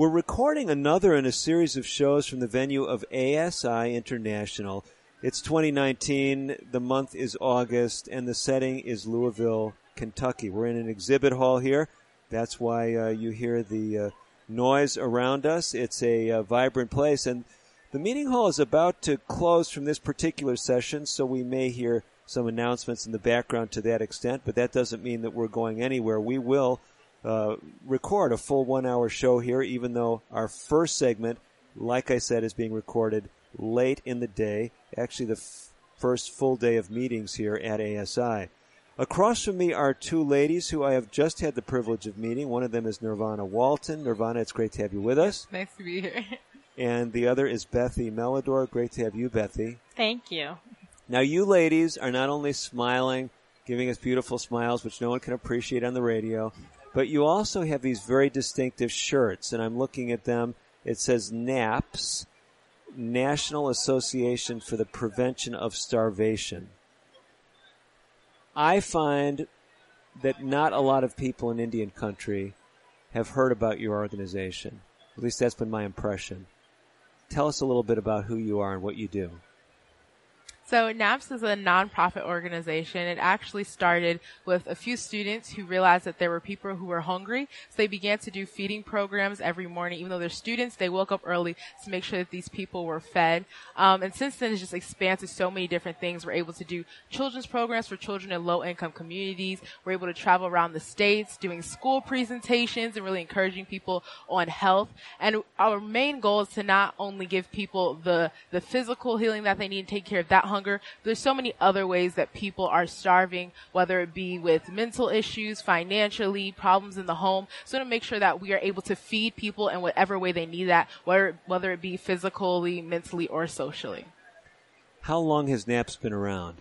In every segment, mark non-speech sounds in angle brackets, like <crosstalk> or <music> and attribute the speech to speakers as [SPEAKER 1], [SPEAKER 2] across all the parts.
[SPEAKER 1] We're recording another in a series of shows from the venue of ASI International. It's 2019, the month is August, and the setting is Louisville, Kentucky. We're in an exhibit hall here. That's why uh, you hear the uh, noise around us. It's a uh, vibrant place, and the meeting hall is about to close from this particular session, so we may hear some announcements in the background to that extent, but that doesn't mean that we're going anywhere. We will uh, record a full one hour show here, even though our first segment, like I said, is being recorded late in the day. Actually, the f- first full day of meetings here at ASI. Across from me are two ladies who I have just had the privilege of meeting. One of them is Nirvana Walton. Nirvana, it's great to have you with us.
[SPEAKER 2] Nice to be here.
[SPEAKER 1] And the other is Bethy Melodor. Great to have you, Bethy.
[SPEAKER 3] Thank you.
[SPEAKER 1] Now, you ladies are not only smiling, giving us beautiful smiles, which no one can appreciate on the radio, but you also have these very distinctive shirts, and I'm looking at them. It says NAPS, National Association for the Prevention of Starvation. I find that not a lot of people in Indian country have heard about your organization. At least that's been my impression. Tell us a little bit about who you are and what you do.
[SPEAKER 2] So NAPS is a nonprofit organization. It actually started with a few students who realized that there were people who were hungry. So they began to do feeding programs every morning. Even though they're students, they woke up early to make sure that these people were fed. Um, and since then, it's just expanded to so many different things. We're able to do children's programs for children in low income communities. We're able to travel around the states doing school presentations and really encouraging people on health. And our main goal is to not only give people the, the physical healing that they need to take care of that hunger, hunger. There's so many other ways that people are starving, whether it be with mental issues, financially, problems in the home. So to make sure that we are able to feed people in whatever way they need that, whether, whether it be physically, mentally, or socially.
[SPEAKER 1] How long has NAPS been around?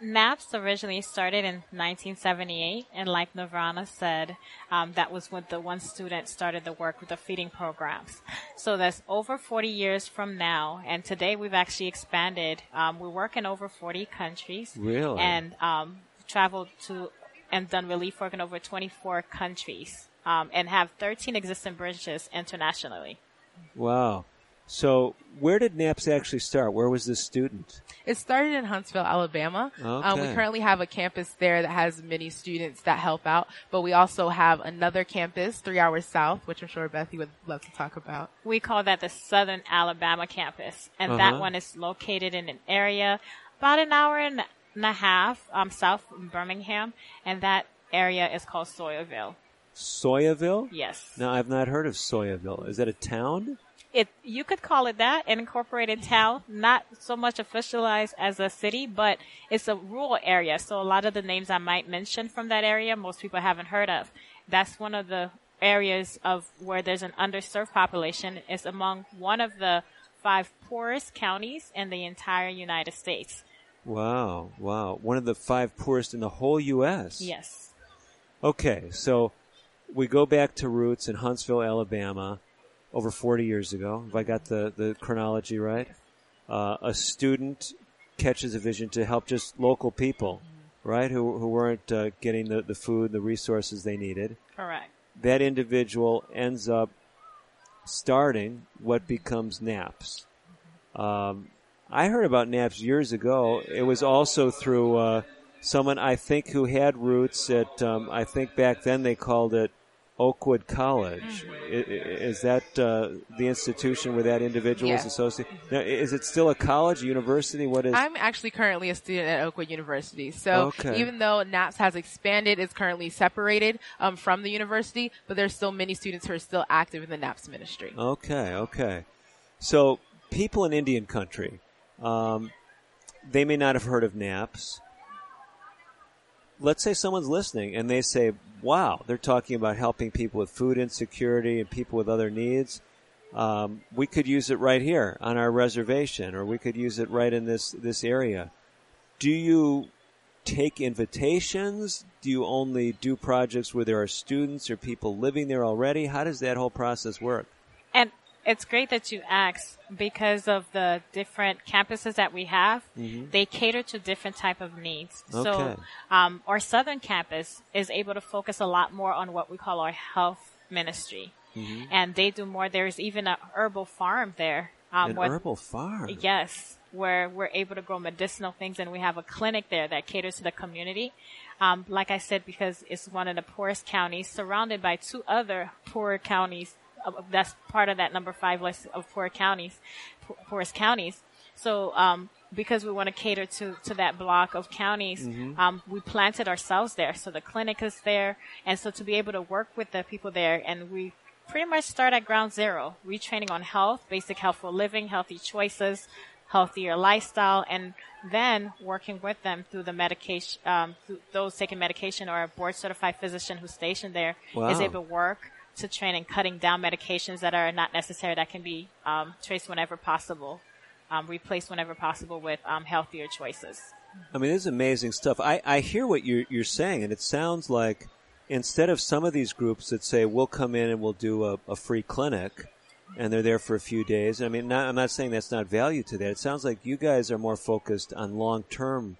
[SPEAKER 3] NAPS originally started in 1978, and like Nirvana said, um, that was when the one student started the work with the feeding programs. So that's over 40 years from now, and today we've actually expanded. Um, we work in over 40 countries.
[SPEAKER 1] Really?
[SPEAKER 3] And um, traveled to and done relief work in over 24 countries, um, and have 13 existing branches internationally.
[SPEAKER 1] Wow. So, where did NAPS actually start? Where was this student?
[SPEAKER 2] It started in Huntsville, Alabama.
[SPEAKER 1] Okay.
[SPEAKER 2] Um, we currently have a campus there that has many students that help out, but we also have another campus three hours south, which I'm sure Bethy would love to talk about.
[SPEAKER 3] We call that the Southern Alabama campus, and
[SPEAKER 1] Uh-huh.
[SPEAKER 3] that one is located in an area about an hour and a half um, south from Birmingham, and that area is called Sawyerville.
[SPEAKER 1] Sawyerville?
[SPEAKER 3] Yes.
[SPEAKER 1] No, I've not heard of Sawyerville. Is that a town?
[SPEAKER 3] It you could call it that, an incorporated town, not so much officialized as a city, but it's a rural area. So a lot of the names I might mention from that area, most people haven't heard of. That's one of the areas of where there's an underserved population. It's among one of the five poorest counties in the entire United States.
[SPEAKER 1] Wow, wow. One of the five poorest in the whole U.S.
[SPEAKER 3] Yes.
[SPEAKER 1] Okay, so we go back to roots in Huntsville, Alabama, over 40 years ago, if I got the, the chronology right. Uh, a student catches a vision to help just local people, right, who, who weren't uh, getting the, the food, the resources they needed.
[SPEAKER 3] Correct.
[SPEAKER 1] That individual ends up starting what becomes NAPS. Um, I heard about NAPS years ago. It was also through uh, someone I think who had roots at. Um, I think back then they called it Oakwood College. I- i- Is that uh, the institution where that individual is associated? Now, is it still a college, a university? What is?
[SPEAKER 2] I'm actually currently a student at Oakwood University. So
[SPEAKER 1] Okay.
[SPEAKER 2] even though NAPS has expanded, it's currently separated um, from the university, but there's still many students who are still active in the NAPS ministry.
[SPEAKER 1] Okay, okay. So people in Indian country, um, they may not have heard of NAPS. Let's say someone's listening and they say, wow, they're talking about helping people with food insecurity and people with other needs. Um, we could use it right here on our reservation, or we could use it right in this this area. Do you take invitations? Do you only do projects where there are students or people living there already? How does that whole process work?
[SPEAKER 3] And it's great that you asked because of the different campuses that we have. Mm-hmm. They cater to different type of needs. Okay. So, um, our southern campus is able to focus a lot more on what we call our health ministry. Mm-hmm. And they do more. There's even an herbal farm there.
[SPEAKER 1] Um, An herbal farm?
[SPEAKER 3] Yes, where we're able to grow medicinal things and we have a clinic there that caters to the community. Um, like I said, because it's one of the poorest counties surrounded by two other poor counties that's part of that number five list of poor counties, poorest counties. So, um, because we want to cater to, to that block of counties, mm-hmm. um, we planted ourselves there. So the clinic is there. And so to be able to work with the people there and we pretty much start at ground zero, retraining on health, basic healthful living, healthy choices, healthier lifestyle, and then working with them through the medication, um, through those taking medication or a board certified physician who's stationed there wow. is able to work to train in cutting down medications that are not necessary that can be um, traced whenever possible, um, replaced whenever possible with um, healthier choices.
[SPEAKER 1] I mean, this is amazing stuff. I, I hear what you're, you're saying, and it sounds like instead of some of these groups that say we'll come in and we'll do a, a free clinic, and they're there for a few days. I mean, not, I'm not saying that's not value to that. It sounds like you guys are more focused on long term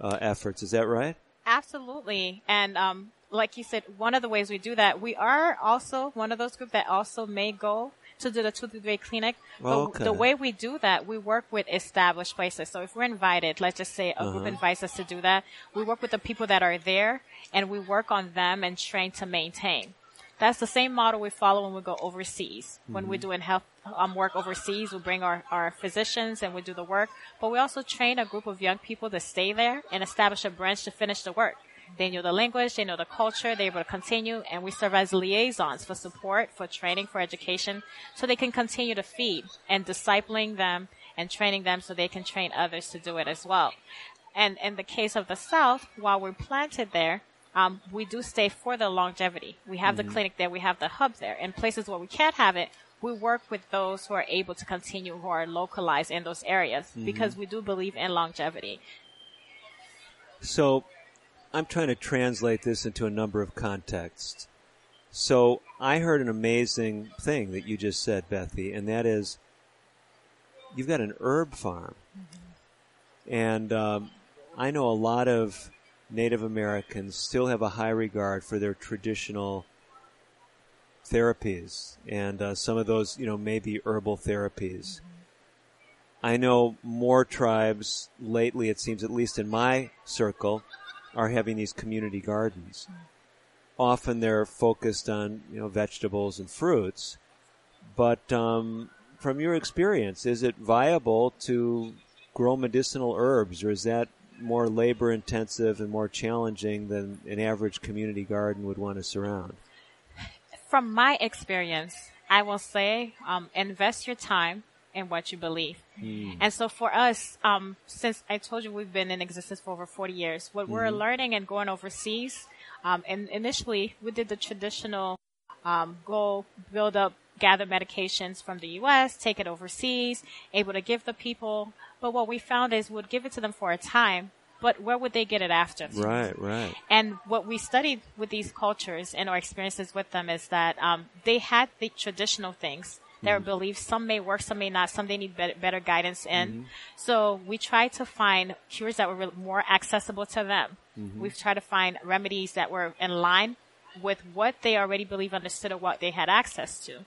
[SPEAKER 1] uh, efforts. Is that right?
[SPEAKER 3] Absolutely. And um, like you said, one of the ways we do that, we are also one of those groups that also may go to do the two to three clinic. But okay. the way we do that, we work with established places. So if we're invited, let's just say a uh-huh. group invites us to do that, we work with the people that are there and we work on them and train to maintain. That's the same model we follow when we go overseas. Mm-hmm. When we're doing health um, work overseas, we bring our, our physicians and we do the work, but we also train a group of young people to stay there and establish a branch to finish the work. They know the language, they know the culture, they're able to continue, and we serve as liaisons for support, for training, for education, so they can continue to feed and discipling them and training them so they can train others to do it as well. And in the case of the South, while we're planted there, um, we do stay for the longevity. We have mm-hmm. the clinic there, we have the hub there. In places where we can't have it, we work with those who are able to continue, who are localized in those areas, mm-hmm. because we do believe in longevity.
[SPEAKER 1] So I'm trying to translate this into a number of contexts. So I heard an amazing thing that you just said, Bethy, and that is you've got an herb farm. Mm-hmm. And um, I know a lot of Native Americans still have a high regard for their traditional therapies, and uh, some of those, you know, maybe herbal therapies. Mm-hmm. I know more tribes lately, it seems, at least in my circle, are having these community gardens. Often they're focused on you know vegetables and fruits, but um, from your experience, is it viable to grow medicinal herbs, or is that more labor intensive and more challenging than an average community garden would want to surround?
[SPEAKER 3] From my experience, I will say um, invest your time in what you believe. Mm. And so for us, um, since I told you we've been in existence for over 40 years, what mm-hmm. we're learning and going overseas, um, and initially we did the traditional, um, go build up, gather medications from the U.S., take it overseas, able to give the people. But what we found is we'd give it to them for a time, but where would they get it after?
[SPEAKER 1] Right, right.
[SPEAKER 3] And what we studied with these cultures and our experiences with them is that um, they had the traditional things their mm-hmm. beliefs. Some may work, some may not. Some they need better, better guidance in. Mm-hmm. So we try to find cures that were more accessible to them. Mm-hmm. We've tried to find remedies that were in line with what they already believe understood or what they had access to.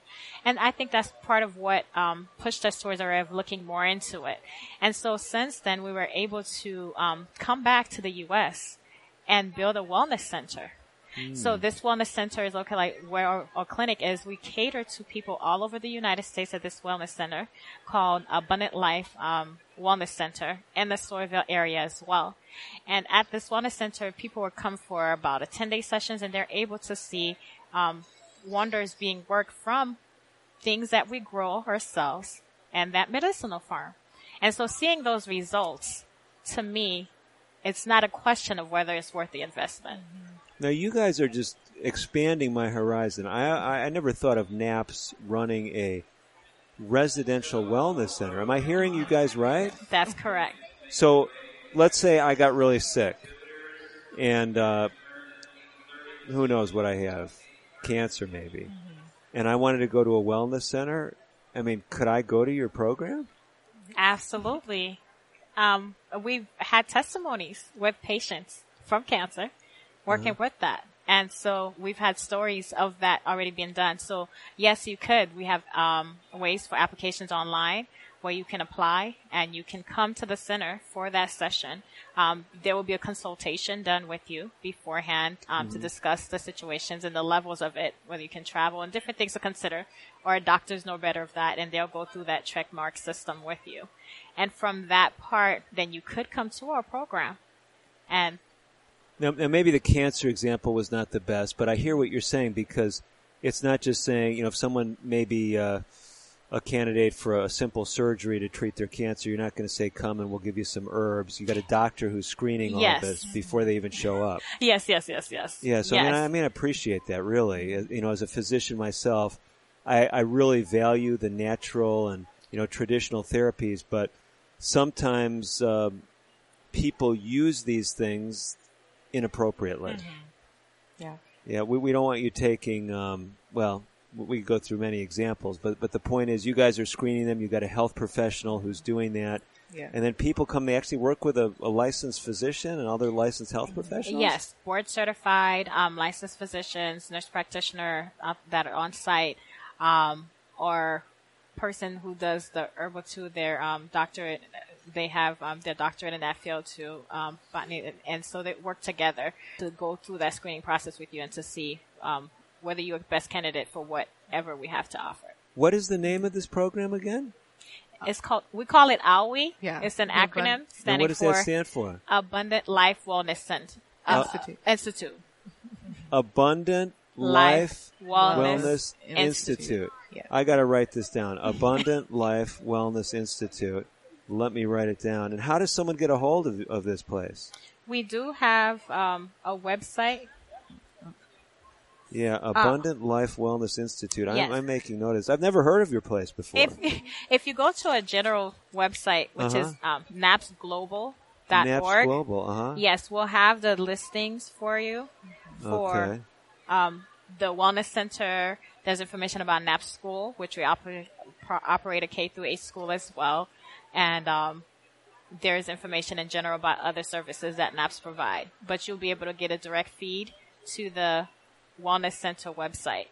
[SPEAKER 3] And I think that's part of what um, pushed us towards our way of looking more into it. And so since then, we were able to um, come back to the U.S. and build a wellness center so this wellness center is located like where our, our, clinic is. We cater to people all over the United States at this wellness center called Abundant Life um, Wellness Center in the Sawyerville area as well. And at this wellness center, people will come for about a 10 day sessions and they're able to see um, wonders being worked from things that we grow ourselves and that medicinal farm. And so seeing those results, to me, it's not a question of whether it's worth the investment.
[SPEAKER 1] Mm-hmm. Now you guys are just expanding my horizon. I, I, I never thought of NAPS running a residential wellness center. Am I hearing you guys right?
[SPEAKER 3] That's correct.
[SPEAKER 1] So, let's say I got really sick, and uh, who knows what I have, cancer maybe, mm-hmm. and I wanted to go to a wellness center. I mean, could I go to your program?
[SPEAKER 3] Absolutely. Um, we've had testimonies with patients from cancer working uh-huh. with that. And so we've had stories of that already being done. So yes, you could. We have um, ways for applications online where you can apply and you can come to the center for that session. Um, there will be a consultation done with you beforehand um, mm-hmm. to discuss the situations and the levels of it, whether you can travel and different things to consider. Or doctors know better of that, and they'll go through that check mark system with you. And from that part, then you could come to our program and
[SPEAKER 1] now, now, maybe the cancer example was not the best, but I hear what you're saying because it's not just saying, you know, if someone may be uh, a candidate for a simple surgery to treat their cancer, you're not going to say, come and we'll give you some herbs. You've got a doctor who's screening
[SPEAKER 3] yes.
[SPEAKER 1] all this before they even show up.
[SPEAKER 3] Yes, yes, yes, yes.
[SPEAKER 1] Yeah, so
[SPEAKER 3] yes.
[SPEAKER 1] I, mean, I mean, I appreciate that really. You know, as a physician myself, I, I really value the natural and, you know, traditional therapies, but sometimes, um, people use these things inappropriately.
[SPEAKER 2] Mm-hmm. Yeah.
[SPEAKER 1] Yeah, we, we don't want you taking, um, well, we go through many examples, but, but the point is you guys are screening them. You've got a health professional who's doing that.
[SPEAKER 2] Yeah.
[SPEAKER 1] And then people come, they actually work with a, a licensed physician and other licensed health professionals?
[SPEAKER 3] Yes, board certified, um, licensed physicians, nurse practitioner uh, that are on site, um, or person who does the herbal to their um, doctorate they have um, their doctorate in that field too, um, botany, and so they work together to go through that screening process with you and to see um, whether you're the best candidate for whatever we have to offer.
[SPEAKER 1] What is the name of this program again?
[SPEAKER 3] It's called we call it ALWI.
[SPEAKER 2] Yeah,
[SPEAKER 3] it's an acronym standing
[SPEAKER 1] and what does
[SPEAKER 3] for
[SPEAKER 1] that stand for?
[SPEAKER 3] Abundant Life Wellness Center uh, Institute. Institute.
[SPEAKER 1] Abundant Life,
[SPEAKER 3] Life Wellness,
[SPEAKER 1] Wellness Institute. Institute.
[SPEAKER 2] Yeah.
[SPEAKER 1] I got to write this down. Abundant <laughs> Life Wellness Institute. Let me write it down. And how does someone get a hold of, of this place?
[SPEAKER 3] We do have um, a website.
[SPEAKER 1] Yeah, Abundant uh, Life Wellness Institute. I'm,
[SPEAKER 3] yes.
[SPEAKER 1] I'm, making notice. I've never heard of your place before.
[SPEAKER 3] If, <laughs> if you go to a general website, which uh-huh. is um, napsglobal.org.
[SPEAKER 1] Naps Global, uh-huh.
[SPEAKER 3] Yes, we'll have the listings for you for
[SPEAKER 1] okay.
[SPEAKER 3] um, the Wellness Center. There's information about NAPS School, which we operate, operate a K through 8 school as well and um, there's information in general about other services that NAPS provide. But you'll be able to get a direct feed to the Wellness Center website.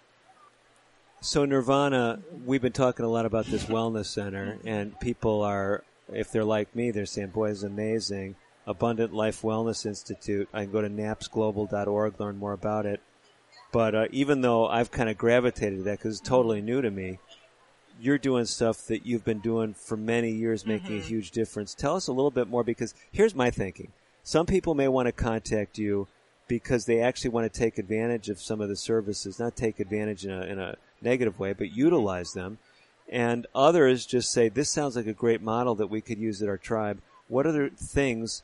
[SPEAKER 1] So Nirvana, we've been talking a lot about this wellness center, and people are, if they're like me, they're saying, "Boy, it's amazing." Abundant Life Wellness Institute. I can go to napsglobal.org, learn more about it. But uh, even though I've kind of gravitated to that because it's totally new to me, you're doing stuff that you've been doing for many years, making mm-hmm. a huge difference. Tell us a little bit more because here's my thinking. Some people may want to contact you because they actually want to take advantage of some of the services, not take advantage in a, in a negative way, but utilize them. And others just say, this sounds like a great model that we could use at our tribe. What other things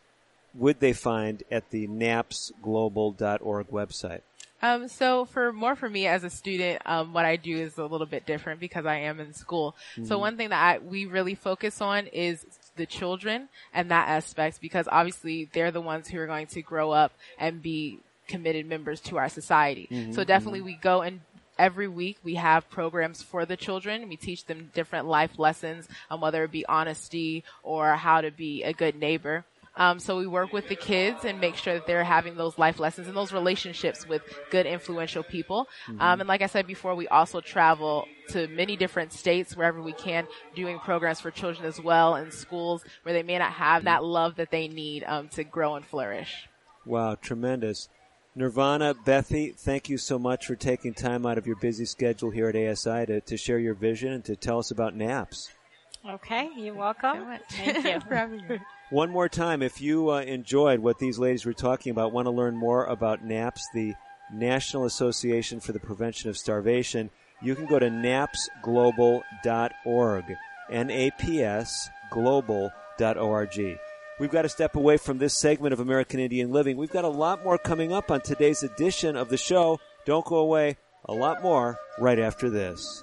[SPEAKER 1] would they find at the napsglobal.org website?
[SPEAKER 2] Um, so for more for me as a student, um, what I do is a little bit different because I am in school. Mm-hmm. So one thing that I, we really focus on is the children and that aspect because obviously they're the ones who are going to grow up and be committed members to our society. Mm-hmm. So definitely we go and every week we have programs for the children. We teach them different life lessons, um, whether it be honesty or how to be a good neighbor. Um, so we work with the kids and make sure that they're having those life lessons and those relationships with good, influential people. Mm-hmm. Um, and like I said before, we also travel to many different states wherever we can, doing programs for children as well in schools where they may not have that love that they need um, to grow and flourish.
[SPEAKER 1] Wow, tremendous. Nirvana, Bethy, thank you so much for taking time out of your busy schedule here at ASI to, to share your vision and to tell us about NAPS.
[SPEAKER 3] Okay, you're welcome.
[SPEAKER 2] Thank you <laughs> for having me.
[SPEAKER 1] One more time, if you uh, enjoyed what these ladies were talking about, want to learn more about NAPS, the National Association for the Prevention of Starvation, you can go to napsglobal.org. N-A-P-S global.org. We've got to step away from this segment of American Indian Living. We've got a lot more coming up on today's edition of the show. Don't go away. A lot more right after this.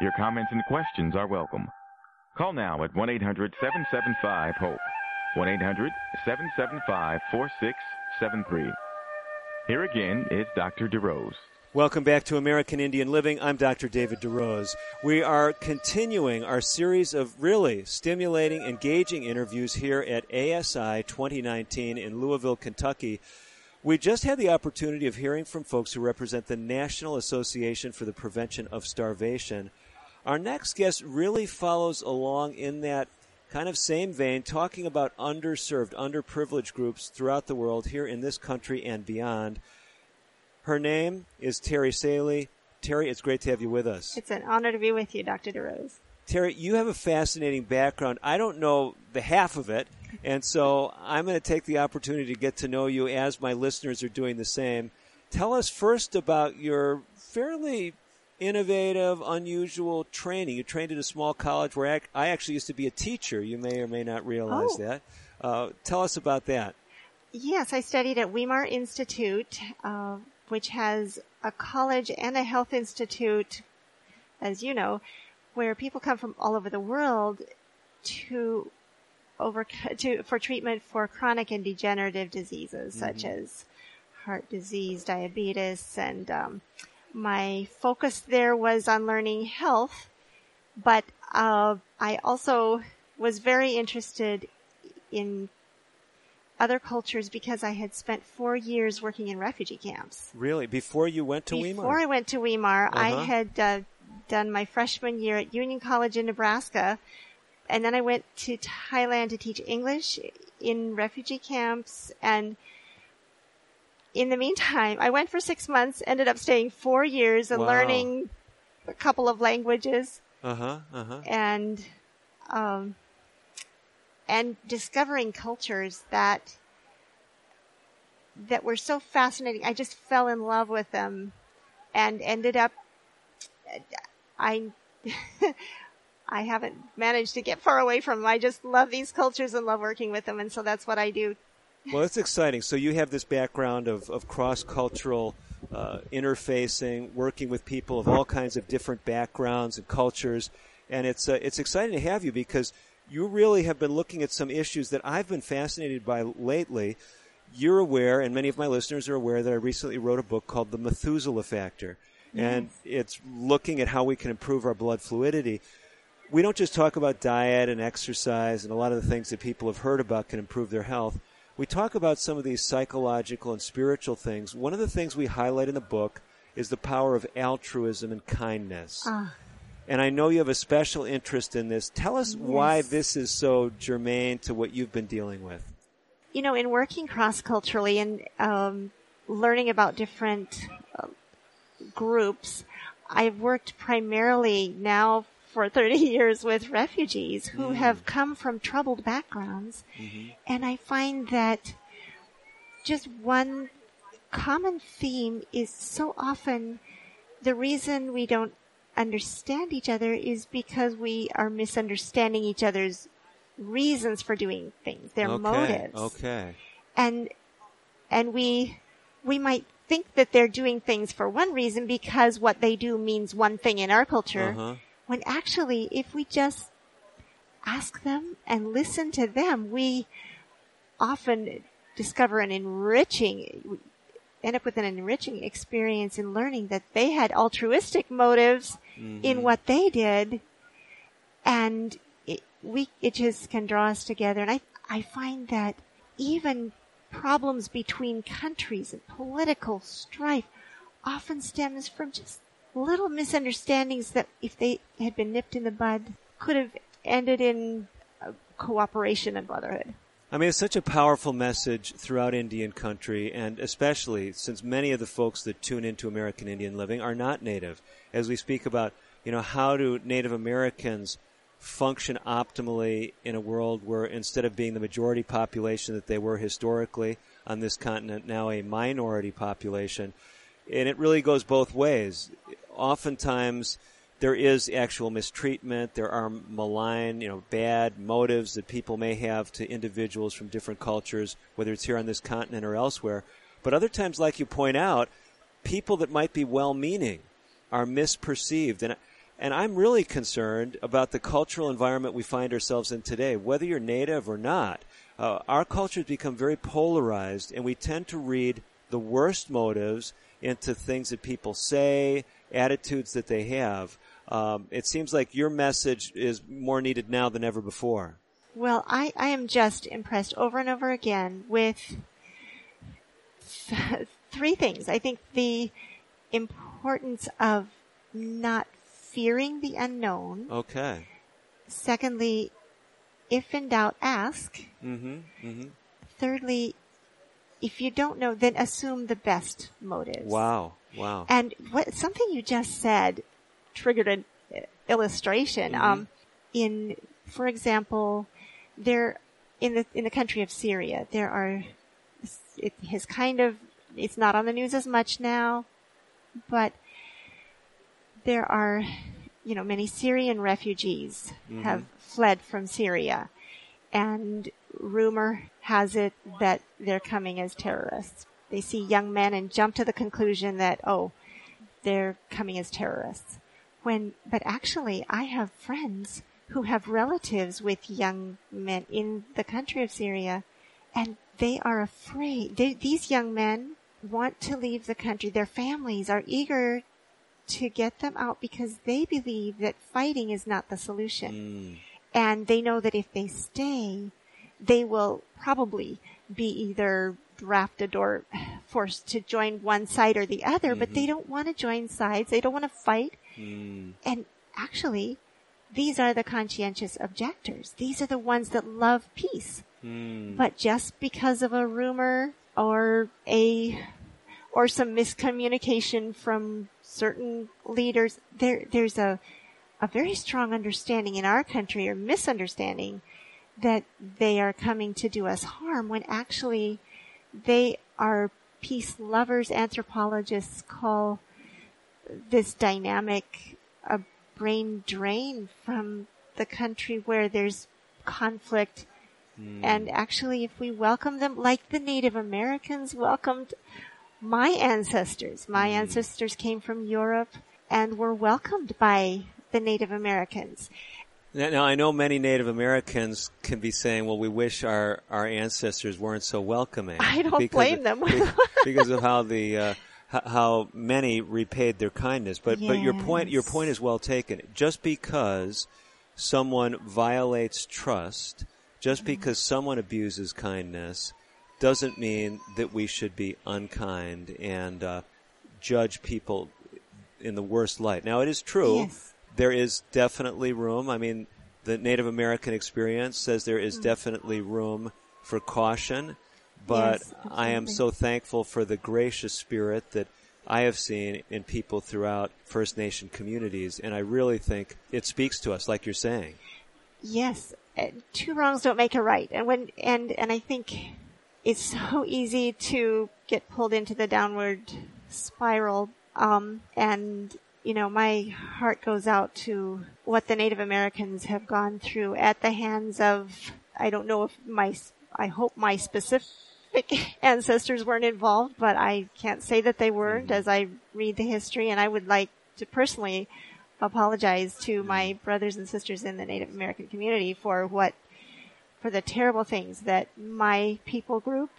[SPEAKER 4] Your comments and questions are welcome. Call now at 1-800-775-HOPE. 1-800-775-4673. Here again is Dr. DeRose.
[SPEAKER 1] Welcome back to American Indian Living. I'm Dr. David DeRose. We are continuing our series of really stimulating, engaging interviews here at ASI 2019 in Louisville, Kentucky. We just had the opportunity of hearing from folks who represent the National Association for the Prevention of Starvation. Our next guest really follows along in that kind of same vein, talking about underserved, underprivileged groups throughout the world, here in this country and beyond. Her name is Terry Saelee. Terry, it's great to have you with us.
[SPEAKER 5] It's an honor to be with you, Dr. DeRose.
[SPEAKER 1] Terry, you have a fascinating background. I don't know the half of it, and so I'm going to take the opportunity to get to know you as my listeners are doing the same. Tell us first about your fairly innovative, unusual training. You trained at a small college where I actually used to be a teacher. You may or may not realize
[SPEAKER 5] Oh.
[SPEAKER 1] that. Uh, tell us about that.
[SPEAKER 5] Yes, I studied at Weimar Institute, uh, which has a college and a health institute, as you know, where people come from all over the world to over to for treatment for chronic and degenerative diseases such as heart disease, diabetes, and um, my focus there was on learning health, but uh, I also was very interested in other cultures because I had spent four years working in refugee camps.
[SPEAKER 1] Really, before you went to
[SPEAKER 5] Before
[SPEAKER 1] Weimar?
[SPEAKER 5] Before I went to Weimar,
[SPEAKER 1] Uh-huh.
[SPEAKER 5] I had uh, done my freshman year at Union College in Nebraska, and then I went to Thailand to teach English in refugee camps. And in the meantime, I went for six months, ended up staying four years and
[SPEAKER 1] Wow.
[SPEAKER 5] learning a couple of languages
[SPEAKER 1] Uh huh. Uh huh.
[SPEAKER 5] and um, and discovering cultures that that were so fascinating. I just fell in love with them, and ended up. I <laughs> I haven't managed to get far away from them. I just love these cultures and love working with them, and so that's what I do.
[SPEAKER 1] Well, it's exciting. So you have this background of, of cross cultural uh, interfacing, working with people of all kinds of different backgrounds and cultures, and it's uh, it's exciting to have you because you really have been looking at some issues that I've been fascinated by lately. You're aware, and many of my listeners are aware, that I recently wrote a book called The Methuselah Factor. And it's looking at how we can improve our blood fluidity. We don't just talk about diet and exercise and a lot of the things that people have heard about can improve their health. We talk about some of these psychological and spiritual things. One of the things we highlight in the book is the power of altruism and kindness.
[SPEAKER 5] Ah.
[SPEAKER 1] And I know you have a special interest in this. Tell us why this is so germane to what you've been dealing with.
[SPEAKER 5] You know, in working cross culturally and um, learning about different uh, groups, I've worked primarily now for 30 <laughs> years with refugees who have come from troubled backgrounds. And I find that just one common theme is so often the reason we don't understand each other is because we are misunderstanding each other's reasons for doing things, their
[SPEAKER 1] okay.
[SPEAKER 5] motives.
[SPEAKER 1] Okay.
[SPEAKER 5] And and we we might think that they're doing things for one reason because what they do means one thing in our culture.
[SPEAKER 1] Uh-huh.
[SPEAKER 5] When actually if we just ask them and listen to them, we often discover an enriching end up with an enriching experience in learning that they had altruistic motives in mm-hmm. what they did. And it, we it just can draw us together. And i i find that even problems between countries and political strife often stems from just little misunderstandings that if they had been nipped in the bud could have ended in cooperation and brotherhood
[SPEAKER 1] I mean, it's such a powerful message throughout Indian country, and especially since many of the folks that tune into American Indian Living are not Native. As we speak about, you know, how do Native Americans function optimally in a world where instead of being the majority population that they were historically on this continent, now a minority population. And it really goes both ways. Oftentimes, there is actual mistreatment. There are malign, you know, bad motives that people may have to individuals from different cultures, whether it's here on this continent or elsewhere. But other times, like you point out, people that might be well-meaning are misperceived. And, and I'm really concerned about the cultural environment we find ourselves in today, whether you're native or not. Uh, our culture has become very polarized, and we tend to read the worst motives into things that people say, attitudes that they have. Um, it seems like your message is more needed now than ever before.
[SPEAKER 5] Well, I, I am just impressed over and over again with th- <laughs> three things. I think the importance of not fearing the unknown.
[SPEAKER 1] Okay.
[SPEAKER 5] Secondly, if in doubt, ask.
[SPEAKER 1] Mm-hmm. Mm-hmm.
[SPEAKER 5] Thirdly, if you don't know, then assume the best motives.
[SPEAKER 1] Wow. Wow.
[SPEAKER 5] And what something you just said triggered an illustration.
[SPEAKER 1] Mhm.
[SPEAKER 5] Um, in, for example, there in the in the country of Syria, there are it has kind of it's not on the news as much now, but there are you know many Syrian refugees
[SPEAKER 1] Mhm.
[SPEAKER 5] have fled from Syria, and rumor has it that they're coming as terrorists. They see young men and jump to the conclusion that oh, they're coming as terrorists. When, but actually, I have friends who have relatives with young men in the country of Syria, and they are afraid. They, these young men want to leave the country. Their families are eager to get them out because they believe that fighting is not the solution. Mm. And they know that if they stay, they will probably be either drafted or forced to join one side or the other, but they mm-hmm. don't want to join sides. They don't want to fight. Mm. And actually, these are the conscientious objectors. These are the ones that love peace. Mm. But just because of a rumor or a, or some miscommunication from certain leaders, there, there's a, a very strong understanding in our country or misunderstanding that they are coming to do us harm when actually they are peace lovers. Anthropologists call this dynamic a brain drain from the country where there's conflict. And actually, if we welcome them like the Native Americans welcomed my ancestors. My
[SPEAKER 1] Mm.
[SPEAKER 5] ancestors came from Europe and were welcomed by the Native Americans.
[SPEAKER 1] Now, now, I know many Native Americans can be saying, "Well, we wish our, our ancestors weren't so welcoming."
[SPEAKER 5] I don't blame
[SPEAKER 1] of,
[SPEAKER 5] them. <laughs>
[SPEAKER 1] because of how the uh, how many repaid their kindness. But but your point your point is well taken. Just because someone violates trust, just because someone abuses kindness, doesn't mean that we should be unkind and uh, judge people in the worst light. Now, it is true
[SPEAKER 5] Yes.
[SPEAKER 1] There is definitely room. I mean, the Native American experience says there is
[SPEAKER 5] Mm.
[SPEAKER 1] is definitely room for caution, but
[SPEAKER 5] Yes,
[SPEAKER 1] I am so thankful for the gracious spirit that I have seen in people throughout First Nation communities, and I really think it speaks to us, like you're saying.
[SPEAKER 5] Yes, uh, two wrongs don't make a right, and when and and I think it's <laughs> so easy to get pulled into the downward spiral. Um, and you know, my heart goes out to what the Native Americans have gone through at the hands of. I don't know if my I hope my specific <laughs> ancestors weren't involved, but I can't say that they weren't mm-hmm. as I read the history, and I would like to personally apologize to mm-hmm. my brothers and sisters in the Native American community for what, for the terrible things that my people group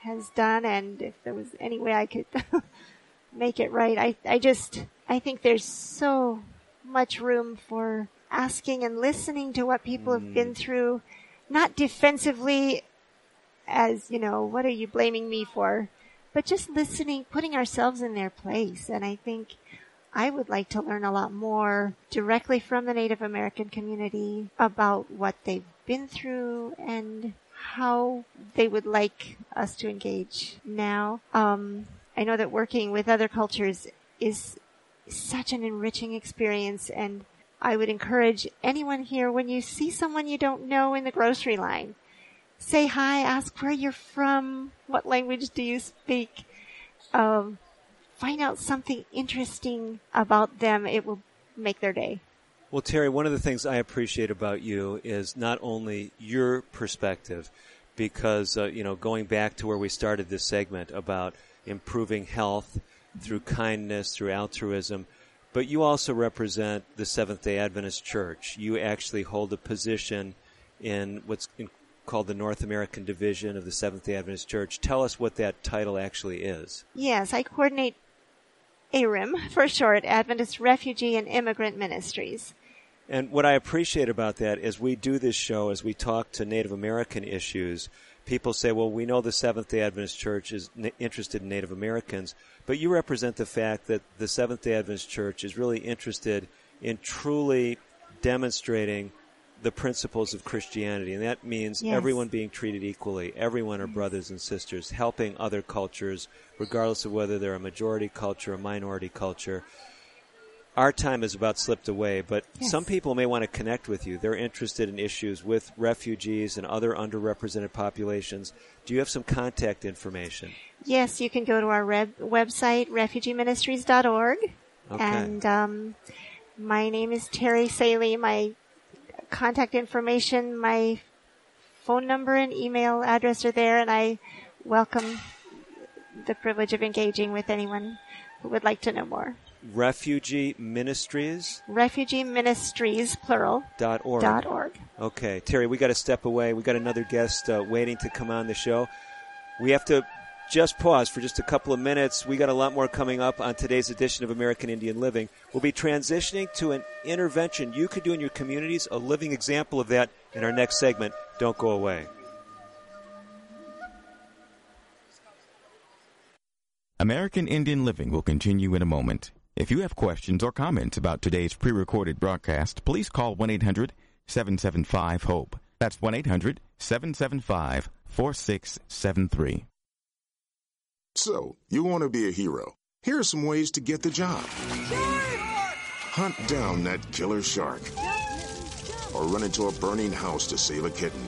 [SPEAKER 5] has done, and if there was any way I could <laughs> make it right, I, I just, I think there's so much room for asking and listening to what people have been through, not defensively as, you know, what are you blaming me for? But just listening, putting ourselves in their place. And I think I would like to learn a lot more directly from the Native American community about what they've been through and how they would like us to engage now. Um, I know that working with other cultures is such an enriching experience and I would encourage anyone here when you see someone you don't know in the grocery line, say hi, ask where you're from, what language do you speak, um, find out something interesting about them. It will make their day.
[SPEAKER 1] Well, Terry, one of the things I appreciate about you is not only your perspective, because, uh, you know, going back to where we started this segment about improving health through kindness, through altruism, but you also represent the Seventh day Adventist Church. You actually hold a position in what's in, called the North American Division of the Seventh day Adventist Church. Tell us what that title actually is.
[SPEAKER 5] Yes, I coordinate ARIM for short, Adventist Refugee and Immigrant Ministries.
[SPEAKER 1] And what I appreciate about that is we do this show as we talk to Native American issues. People say, well, we know the Seventh day Adventist Church is n- interested in Native Americans, but you represent the fact that the Seventh day Adventist Church is really interested in truly demonstrating the principles of Christianity. And that means
[SPEAKER 5] Yes.
[SPEAKER 1] everyone being treated equally. Everyone are mm-hmm. brothers and sisters, helping other cultures, regardless of whether they're a majority culture or minority culture our time is about slipped away, but
[SPEAKER 5] Yes.
[SPEAKER 1] some people may want to connect with you. They're interested in issues with refugees and other underrepresented populations. Do you have some contact information?
[SPEAKER 5] Yes, you can go to our reb- website, refugeeministries.org.
[SPEAKER 1] Okay.
[SPEAKER 5] And um, my name is Terry Saelee. My contact information, my phone number and email address are there, and I welcome the privilege of engaging with anyone who would like to know more.
[SPEAKER 1] Refugee Ministries
[SPEAKER 5] Refugee Ministries, plural,
[SPEAKER 1] dot org.
[SPEAKER 5] dot org.
[SPEAKER 1] Okay, Terry, we got to step away. We got another guest uh, waiting to come on the show. We have to just pause for just a couple of minutes. We got a lot more coming up on today's edition of American Indian Living. We'll be transitioning to an intervention you could do in your communities, a living example of that in our next segment. Don't go away.
[SPEAKER 4] American Indian Living will continue in a moment. If you have questions or comments about today's pre recorded broadcast, please call 1 800 775 HOPE. That's 1 800 775 4673.
[SPEAKER 6] So, you want to be a hero. Here are some ways to get the job. Hunt down that killer shark. Or run into a burning house to save a kitten.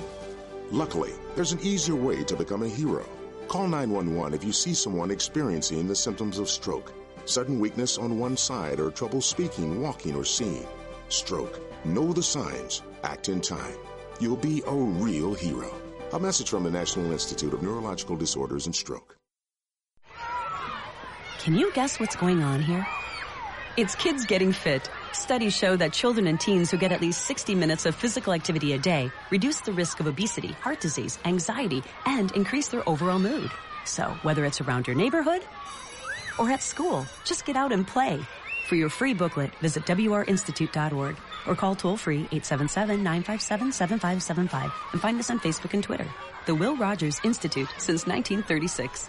[SPEAKER 6] Luckily, there's an easier way to become a hero. Call 911 if you see someone experiencing the symptoms of stroke, sudden weakness on one side, or trouble speaking, walking, or seeing. Stroke. Know the signs. Act in time. You'll be a real hero. A message from the National Institute of Neurological Disorders and Stroke.
[SPEAKER 7] Can you guess what's going on here? It's kids getting fit. Studies show that children and teens who get at least 60 minutes of physical activity a day reduce the risk of obesity, heart disease, anxiety, and increase their overall mood. So, whether it's around your neighborhood or at school, just get out and play. For your free booklet, visit wrinstitute.org or call toll free 877-957-7575 and find us on Facebook and Twitter. The Will Rogers Institute since 1936.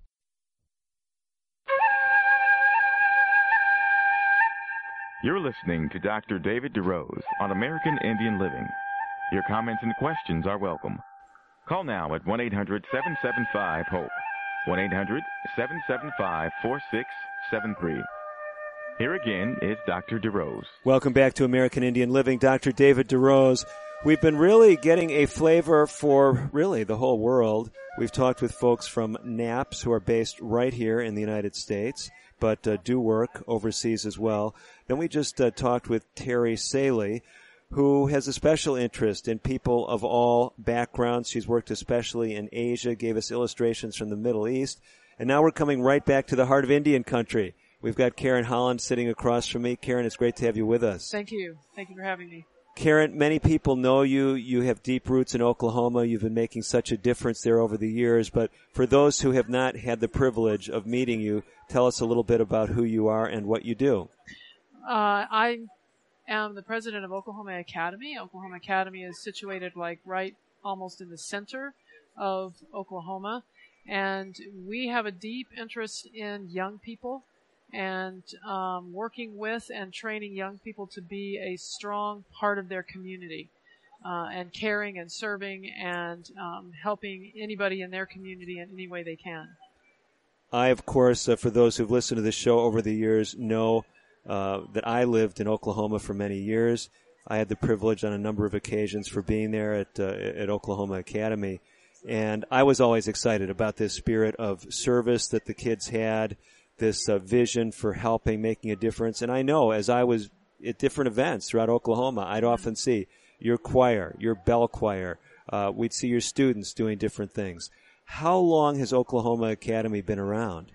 [SPEAKER 4] You're listening to Dr. David DeRose on American Indian Living. Your comments and questions are welcome. Call now at 1 800 775 HOPE. 1 800 775 4673. Here again is Dr. DeRose.
[SPEAKER 1] Welcome back to American Indian Living. Dr. David DeRose. We've been really getting a flavor for really the whole world. We've talked with folks from NAPS who are based right here in the United States but uh, do work overseas as well. Then we just uh, talked with Terry Saelee, who has a special interest in people of all backgrounds. She's worked especially in Asia, gave us illustrations from the Middle East, and now we're coming right back to the heart of Indian country. We've got Karen Holland sitting across from me. Karen, it's great to have you with us.
[SPEAKER 8] Thank you. Thank you for having me.
[SPEAKER 1] Karen, many people know you. You have deep roots in Oklahoma. You've been making such a difference there over the years. But for those who have not had the privilege of meeting you, tell us a little bit about who you are and what you do.
[SPEAKER 8] Uh, I am the president of Oklahoma Academy. Oklahoma Academy is situated like right almost in the center of Oklahoma. And we have a deep interest in young people and um, working with and training young people to be a strong part of their community. Uh, and caring and serving and um, helping anybody in their community in any way they can.
[SPEAKER 1] I, of course, uh, for those who've listened to this show over the years, know uh, that I lived in Oklahoma for many years. I had the privilege on a number of occasions for being there at uh, at Oklahoma Academy, and I was always excited about this spirit of service that the kids had, this uh, vision for helping, making a difference. And I know as I was at different events throughout Oklahoma, I'd often see your choir, your bell choir. Uh, we'd see your students doing different things. How long has Oklahoma Academy been around?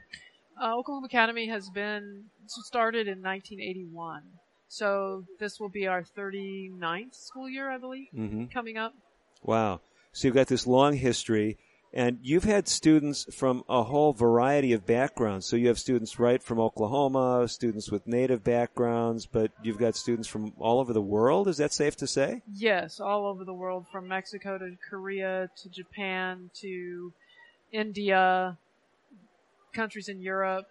[SPEAKER 8] Uh, Oklahoma Academy has been started in 1981. So this will be our 39th school year, I believe, mm-hmm. coming up.
[SPEAKER 1] Wow. So you've got this long history. And you've had students from a whole variety of backgrounds. So you have students right from Oklahoma, students with native backgrounds, but you've got students from all over the world. Is that safe to say?
[SPEAKER 8] Yes, all over the world, from Mexico to Korea to Japan to India, countries in Europe.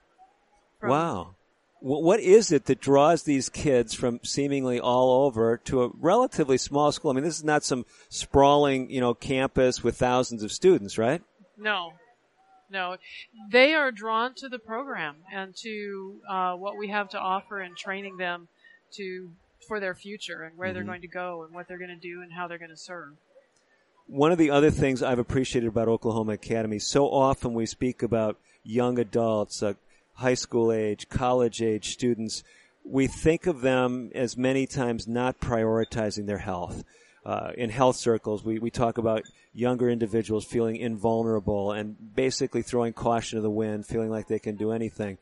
[SPEAKER 1] Wow what is it that draws these kids from seemingly all over to a relatively small school? I mean, this is not some sprawling, you know, campus with thousands of students, right?
[SPEAKER 8] No, no. They are drawn to the program and to uh, what we have to offer in training them to for their future and where mm-hmm. they're going to go and what they're going to do and how they're going to serve.
[SPEAKER 1] One of the other things I've appreciated about Oklahoma Academy, so often we speak about young adults, uh, high school age, college age students, we think of them as many times not prioritizing their health. Uh, in health circles, we, we talk about younger individuals feeling invulnerable and basically throwing caution to the wind, feeling like they can do anything.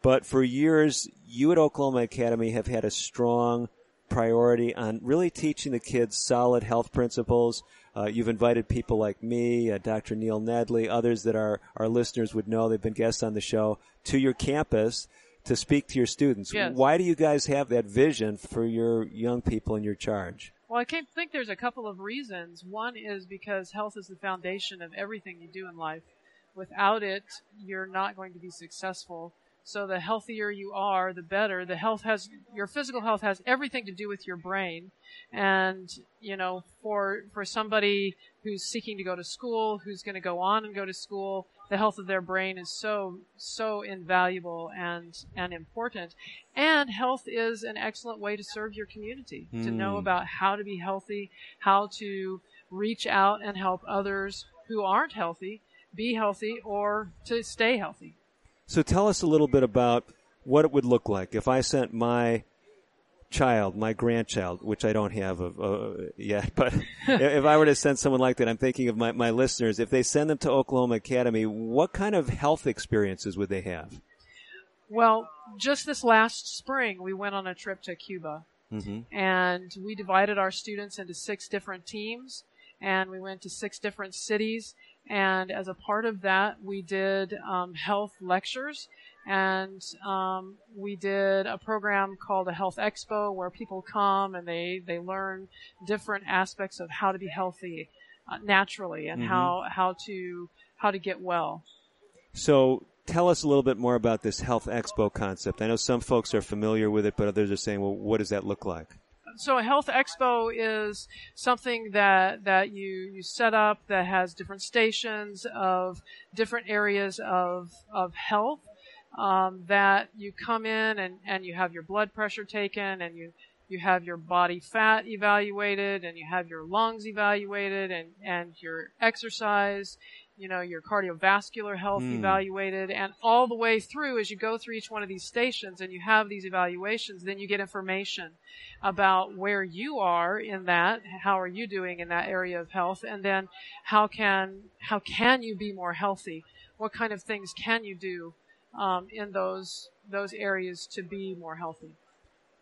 [SPEAKER 1] But for years, you at Oklahoma Academy have had a strong priority on really teaching the kids solid health principles, uh, you've invited people like me, uh, Dr. Neil Nedley, others that our, our listeners would know. They've been guests on the show to your campus to speak to your students.
[SPEAKER 8] Yes.
[SPEAKER 1] Why do you guys have that vision for your young people in your charge?
[SPEAKER 8] Well, I think there's a couple of reasons. One is because health is the foundation of everything you do in life. Without it, you're not going to be successful. So the healthier you are, the better. The health has, your physical health has everything to do with your brain. And, you know, for, for somebody who's seeking to go to school, who's going to go on and go to school, the health of their brain is so, so invaluable and, and important. And health is an excellent way to serve your community, to know
[SPEAKER 1] Mm.
[SPEAKER 8] about how to be healthy, how to reach out and help others who aren't healthy be healthy or to stay healthy.
[SPEAKER 1] So tell us a little bit about what it would look like if I sent my child, my grandchild, which I don't have of, uh, yet, <laughs> but <laughs> if I were to send someone like that, I'm thinking of my, my listeners. If they send them to Oklahoma Academy, what kind of health experiences would they have?
[SPEAKER 8] Well, just this last spring, we went on a trip to Cuba
[SPEAKER 1] Mm-hmm.
[SPEAKER 8] and we divided our students into six different teams and we went to six different cities and as a part of that we did um, health lectures and um, we did a program called a health expo where people come and they they learn different aspects of how to be healthy uh, naturally and
[SPEAKER 1] Mhm.
[SPEAKER 8] how how to how to get well
[SPEAKER 1] So tell us a little bit more about this Health Expo concept. I know some folks are familiar with it, but others are saying, well, what does that look like?
[SPEAKER 8] So a health expo is something that that you you set up that has different stations of different areas of of health um, that you come in and and you have your blood pressure taken and you you have your body fat evaluated and you have your lungs evaluated and and your exercise you know your cardiovascular health
[SPEAKER 9] Hmm.
[SPEAKER 8] evaluated and all the way through as you go through each one of these stations and you have these evaluations then you get information about where you are in that how are you doing in that area of health and then how can how can you be more healthy what kind of things can you do um, in those those areas to be more healthy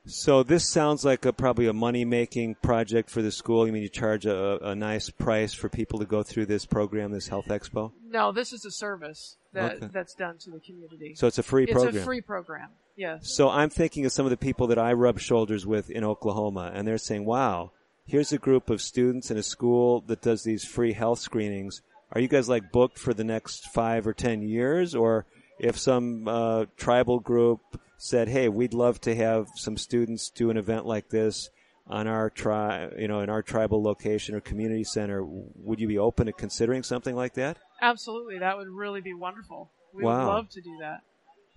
[SPEAKER 1] So this sounds like a, probably a money-making project for the school. You mean you charge a, a nice price for people to go through this program, this Health Expo?
[SPEAKER 8] no this is a service that
[SPEAKER 1] Okay.
[SPEAKER 8] that's done to the community
[SPEAKER 1] So it's a free
[SPEAKER 8] it's
[SPEAKER 1] program.
[SPEAKER 8] It's a free program yes
[SPEAKER 1] So I'm thinking of some of the people that I rub shoulders with in Oklahoma, and they're saying, "Wow, here's a group of students in a school that does these free health screenings. Are you guys like booked for the next five or ten years, or if some uh, tribal group said, "Hey, we'd love to have some students do an event like this on our tri, you know, in our tribal location or community center," would you be open to considering something like that?
[SPEAKER 8] absolutely that would really be wonderful we
[SPEAKER 1] Wow.
[SPEAKER 8] would love to do that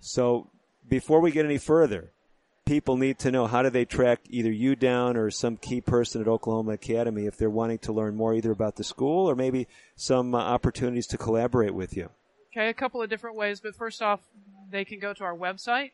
[SPEAKER 1] So before we get any further, people need to know how do they track either you down or some key person at Oklahoma Academy if they're wanting to learn more either about the school or maybe some uh, opportunities to collaborate with you.
[SPEAKER 8] Okay, a couple of different ways, but first off, they can go to our website.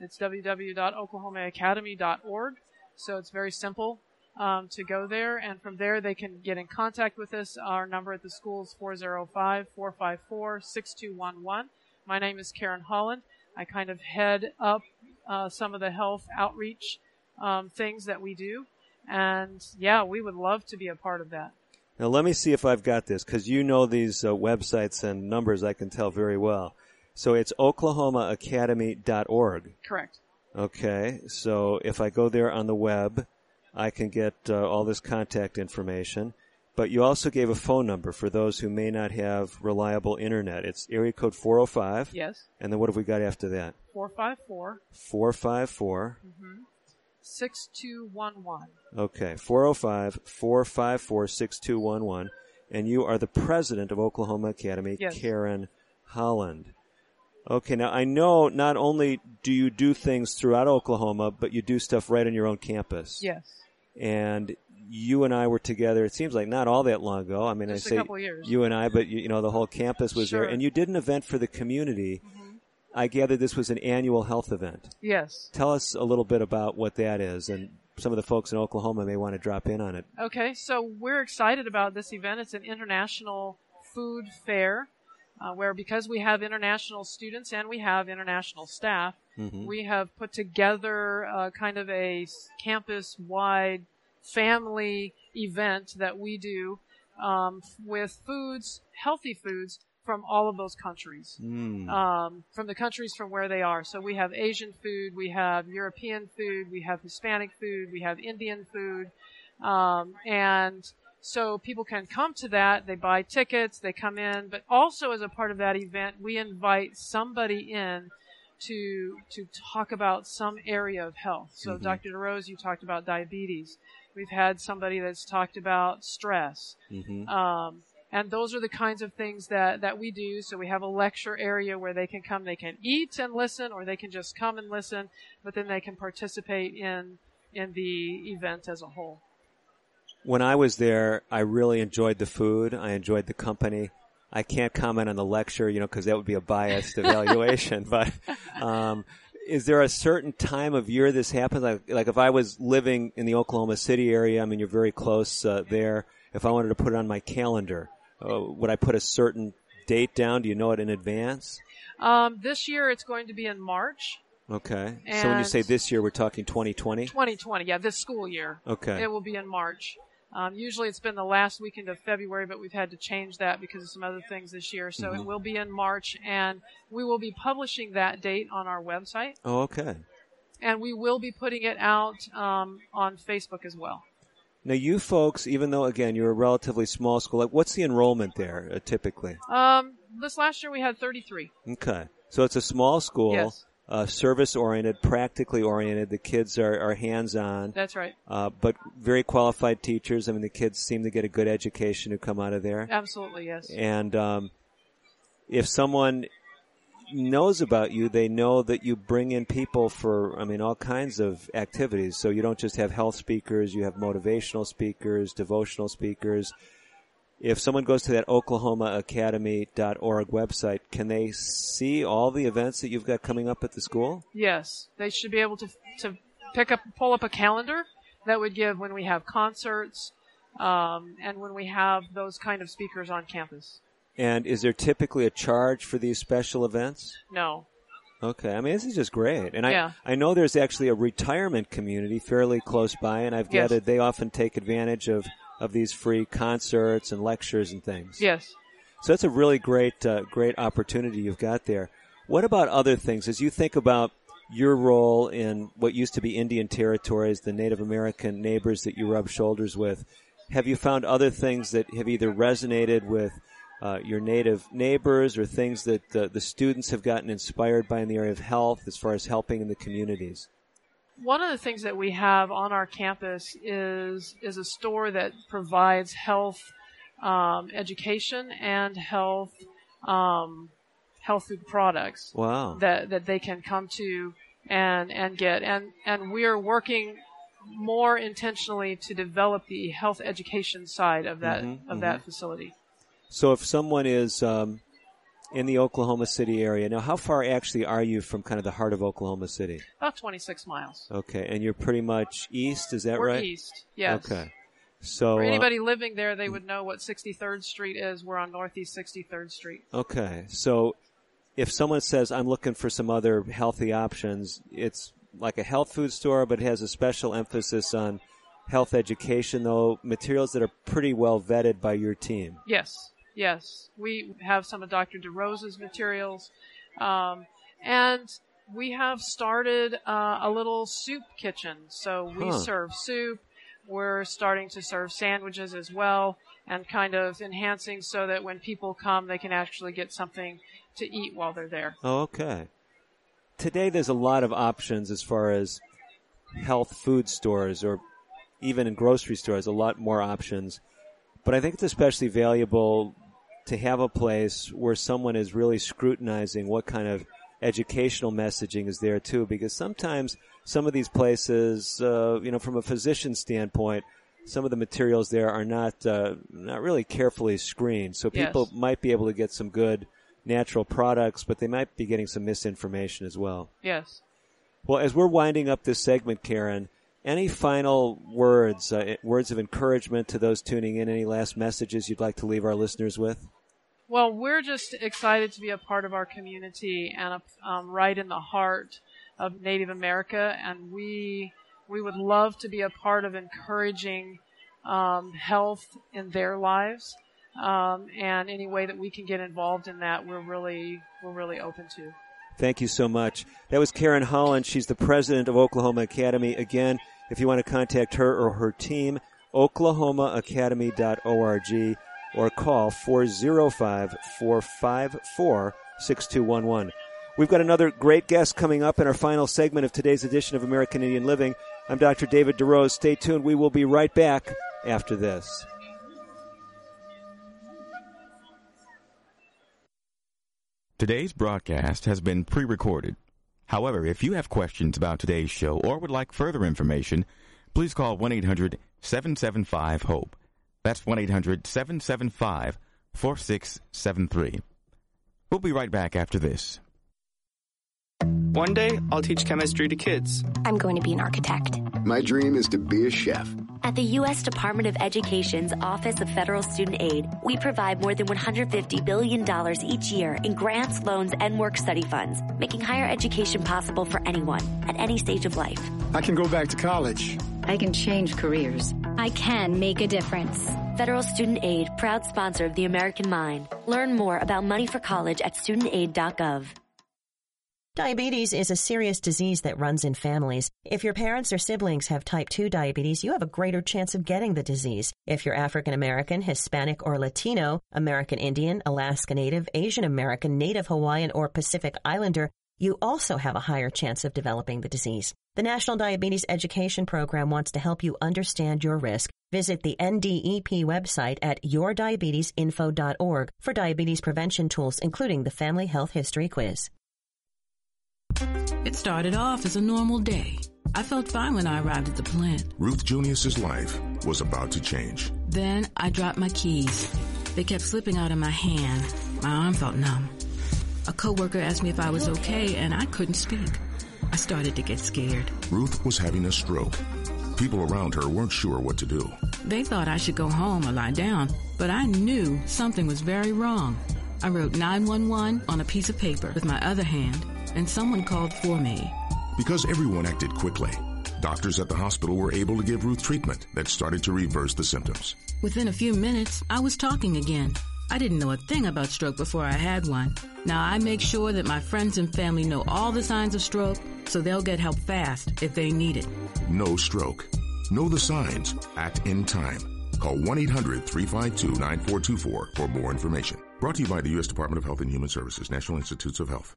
[SPEAKER 8] It's www.oklahomaacademy.org. So it's very simple um, to go there, and from there they can get in contact with us. Our number at the school is 405-454-6211. My name is Karen Holland. I kind of head up uh, some of the health outreach um, things that we do, and yeah, we would love to be a part of that.
[SPEAKER 1] Now let me see if I've got this because you know these uh, websites and numbers I can tell very well. So it's oklahomaacademy.org.
[SPEAKER 8] Correct.
[SPEAKER 1] Okay, so if I go there on the web, I can get uh, all this contact information. But you also gave a phone number for those who may not have reliable internet. It's area code 405.
[SPEAKER 8] Yes.
[SPEAKER 1] And then what have we got after that?
[SPEAKER 8] 454
[SPEAKER 1] 454.
[SPEAKER 8] Mm-hmm. 6211.
[SPEAKER 1] Okay, 405 454 6211. And you are the president of Oklahoma Academy,
[SPEAKER 8] Yes.
[SPEAKER 1] Karen Holland. Okay, now I know not only do you do things throughout Oklahoma, but you do stuff right on your own campus.
[SPEAKER 8] Yes.
[SPEAKER 1] And you and I were together, it seems like not all that long ago. I mean,
[SPEAKER 8] Just
[SPEAKER 1] I say
[SPEAKER 8] couple years.
[SPEAKER 1] you and I, but you, you know, the whole campus was
[SPEAKER 8] Sure.
[SPEAKER 1] there. And you did an event for the community. Mhm. I gather this was an annual health event.
[SPEAKER 8] Yes.
[SPEAKER 1] Tell us a little bit about what that is, and some of the folks in Oklahoma may want to drop in on it.
[SPEAKER 8] Okay, so we're excited about this event. It's an international food fair uh, where, because we have international students and we have international staff,
[SPEAKER 1] Mhm.
[SPEAKER 8] we have put together uh, kind of a campus wide family event that we do um, with foods, healthy foods from all of those countries,
[SPEAKER 1] Mm.
[SPEAKER 8] um, from the countries from where they are. So we have Asian food, we have European food, we have Hispanic food, we have Indian food, um, and so people can come to that. They buy tickets, they come in, but also as a part of that event, we invite somebody in to to talk about some area of health. So,
[SPEAKER 1] Mhm.
[SPEAKER 8] Dr. DeRose, you talked about diabetes. We've had somebody that's talked about stress.
[SPEAKER 1] Mhm.
[SPEAKER 8] Um, and those are the kinds of things that, that we do. So we have a lecture area where they can come, they can eat and listen, or they can just come and listen, but then they can participate in, in the event as a whole.
[SPEAKER 1] When I was there, I really enjoyed the food. I enjoyed the company. I can't comment on the lecture, you know, because that would be a biased <laughs> evaluation. But um, is there a certain time of year this happens? Like, like if I was living in the Oklahoma City area, I mean, you're very close uh, there. If I wanted to put it on my calendar, uh, would I put a certain date down? Do you know it in advance?
[SPEAKER 8] Um, this year it's going to be in March.
[SPEAKER 1] Okay. so when you say this year, we're talking 2020.
[SPEAKER 8] 2020, yeah, this school year.
[SPEAKER 1] Okay.
[SPEAKER 8] It will be in March. Um, usually it's been the last weekend of February, but we've had to change that because of some other things this year. So
[SPEAKER 1] Mhm.
[SPEAKER 8] it will be in March, and we will be publishing that date on our website,
[SPEAKER 1] Oh, okay.
[SPEAKER 8] and we will be putting it out um, on Facebook as well.
[SPEAKER 1] Now, you folks, even though again you're a relatively small school, like what's the enrollment there uh, typically?
[SPEAKER 8] Um, this last year we had 33.
[SPEAKER 1] Okay, so it's a small school,
[SPEAKER 8] Yes.
[SPEAKER 1] Uh, service oriented, practically oriented. The kids are, are hands on,
[SPEAKER 8] That's right.
[SPEAKER 1] uh, but very qualified teachers. I mean, the kids seem to get a good education who come out of there.
[SPEAKER 8] Absolutely, yes.
[SPEAKER 1] And um, if someone knows about you, they know that you bring in people for, I mean, all kinds of activities. So you don't just have health speakers, you have motivational speakers, devotional speakers. If someone goes to that oklahomaacademy.org website, can they see all the events that you've got coming up at the school?
[SPEAKER 8] Yes, they should be able to to pick up, pull up a calendar that would give when we have concerts, um, and when we have those kind of speakers on campus.
[SPEAKER 1] And is there typically a charge for these special events?
[SPEAKER 8] No,
[SPEAKER 1] Okay, I mean this is just great, and
[SPEAKER 8] Yeah.
[SPEAKER 1] I I know there's actually a retirement community fairly close by, and I've
[SPEAKER 8] Yes.
[SPEAKER 1] gathered they often take advantage of of these free concerts and lectures and things.
[SPEAKER 8] yes.
[SPEAKER 1] So that's a really great uh, great opportunity you've got there. What about other things as you think about your role in what used to be Indian territories, the Native American neighbors that you rub shoulders with? Have you found other things that have either resonated with uh, your native neighbors or things that uh, the students have gotten inspired by in the area of health as far as helping in the communities?
[SPEAKER 8] One of the things that we have on our campus is is a store that provides health um, education and health um, health food products.
[SPEAKER 1] Wow.
[SPEAKER 8] That that they can come to and and get and and we're working more intentionally to develop the health education side of that
[SPEAKER 1] Mhm,
[SPEAKER 8] of
[SPEAKER 1] mhm.
[SPEAKER 8] that facility.
[SPEAKER 1] So if someone is um, in the Oklahoma City area, now how far actually are you from kind of the heart of Oklahoma City?
[SPEAKER 8] About 26 miles.
[SPEAKER 1] Okay, and you're pretty much east, is that
[SPEAKER 8] We're
[SPEAKER 1] right?
[SPEAKER 8] east, yes.
[SPEAKER 1] Okay. So
[SPEAKER 8] For
[SPEAKER 1] uh,
[SPEAKER 8] anybody living there, they would know what 63rd Street is. We're on Northeast 63rd Street.
[SPEAKER 1] Okay, so if someone says I'm looking for some other healthy options, it's like a health food store, but it has a special emphasis on health education, though materials that are pretty well vetted by your team.
[SPEAKER 8] Yes, yes. We have some of Dr. DeRose's materials. Um, and we have started uh, a little soup kitchen. So we
[SPEAKER 1] Huh.
[SPEAKER 8] serve soup. We're starting to serve sandwiches as well and kind of enhancing so that when people come, they can actually get something to eat while they're there.
[SPEAKER 1] Oh, okay. Today there's a lot of options as far as health food stores or even in grocery stores, a lot more options. But I think it's especially valuable to have a place where someone is really scrutinizing what kind of educational messaging is there too, because sometimes some of these places, uh, you know, from a physician standpoint, some of the materials there are not uh, not really carefully screened, so
[SPEAKER 8] Yes.
[SPEAKER 1] people might be able to get some good natural products, but they might be getting some misinformation as well.
[SPEAKER 8] Yes.
[SPEAKER 1] Well, as we're winding up this segment, Karen, any final words, uh, words of encouragement to those tuning in? Any last messages you'd like to leave our listeners with?
[SPEAKER 8] Well, we're just excited to be a part of our community and um, right in the heart of Native America, and we we would love to be a part of encouraging um, health in their lives. um, and any way that we can get involved in that, we're really we're really open to.
[SPEAKER 1] Thank you so much. That was Karen Holland. She's the president of Oklahoma Academy. Again, if you want to contact her or her team, oklahomaacademy.org or call 405 454 6211. We've got another great guest coming up in our final segment of today's edition of American Indian Living. I'm Dr. David DeRose. Stay tuned. We will be right back after this.
[SPEAKER 4] Today's broadcast has been pre recorded. However, if you have questions about today's show or would like further information, please call 1 800 775 HOPE. That's 1 800 775 4673. We'll be right back after this.
[SPEAKER 9] One day, I'll teach chemistry to kids.
[SPEAKER 10] I'm going to be an architect.
[SPEAKER 11] My dream is to be a chef.
[SPEAKER 10] At the U.S. Department of Education's Office of Federal Student Aid, we provide more than $150 billion each year in grants, loans, and work study funds, making higher education possible for anyone at any stage of life.
[SPEAKER 11] I can go back to college.
[SPEAKER 12] I can change careers.
[SPEAKER 13] I can make a difference.
[SPEAKER 10] Federal Student Aid, proud sponsor of the American Mind. Learn more about money for college at studentaid.gov.
[SPEAKER 14] Diabetes is a serious disease that runs in families. If your parents or siblings have type 2 diabetes, you have a greater chance of getting the disease. If you're African American, Hispanic, or Latino, American Indian, Alaska Native, Asian American, Native Hawaiian, or Pacific Islander, you also have a higher chance of developing the disease. The National Diabetes Education Program wants to help you understand your risk. Visit the NDEP website at yourdiabetesinfo.org for diabetes prevention tools, including the Family Health History Quiz.
[SPEAKER 15] It started off as a normal day. I felt fine when I arrived at the plant.
[SPEAKER 6] Ruth Junius's life was about to change.
[SPEAKER 15] Then I dropped my keys. They kept slipping out of my hand. My arm felt numb. A coworker asked me if I was okay, and I couldn't speak. I started to get scared.
[SPEAKER 6] Ruth was having a stroke. People around her weren't sure what to do.
[SPEAKER 15] They thought I should go home or lie down, but I knew something was very wrong. I wrote 911 on a piece of paper with my other hand, and someone called for me.
[SPEAKER 6] Because everyone acted quickly, doctors at the hospital were able to give Ruth treatment that started to reverse the symptoms.
[SPEAKER 15] Within a few minutes, I was talking again. I didn't know a thing about stroke before I had one. Now I make sure that my friends and family know all the signs of stroke so they'll get help fast if they need it.
[SPEAKER 6] Know stroke. Know the signs. Act in time. Call 1 800 352 9424 for more information. Brought to you by the U.S. Department of Health and Human Services, National Institutes of Health.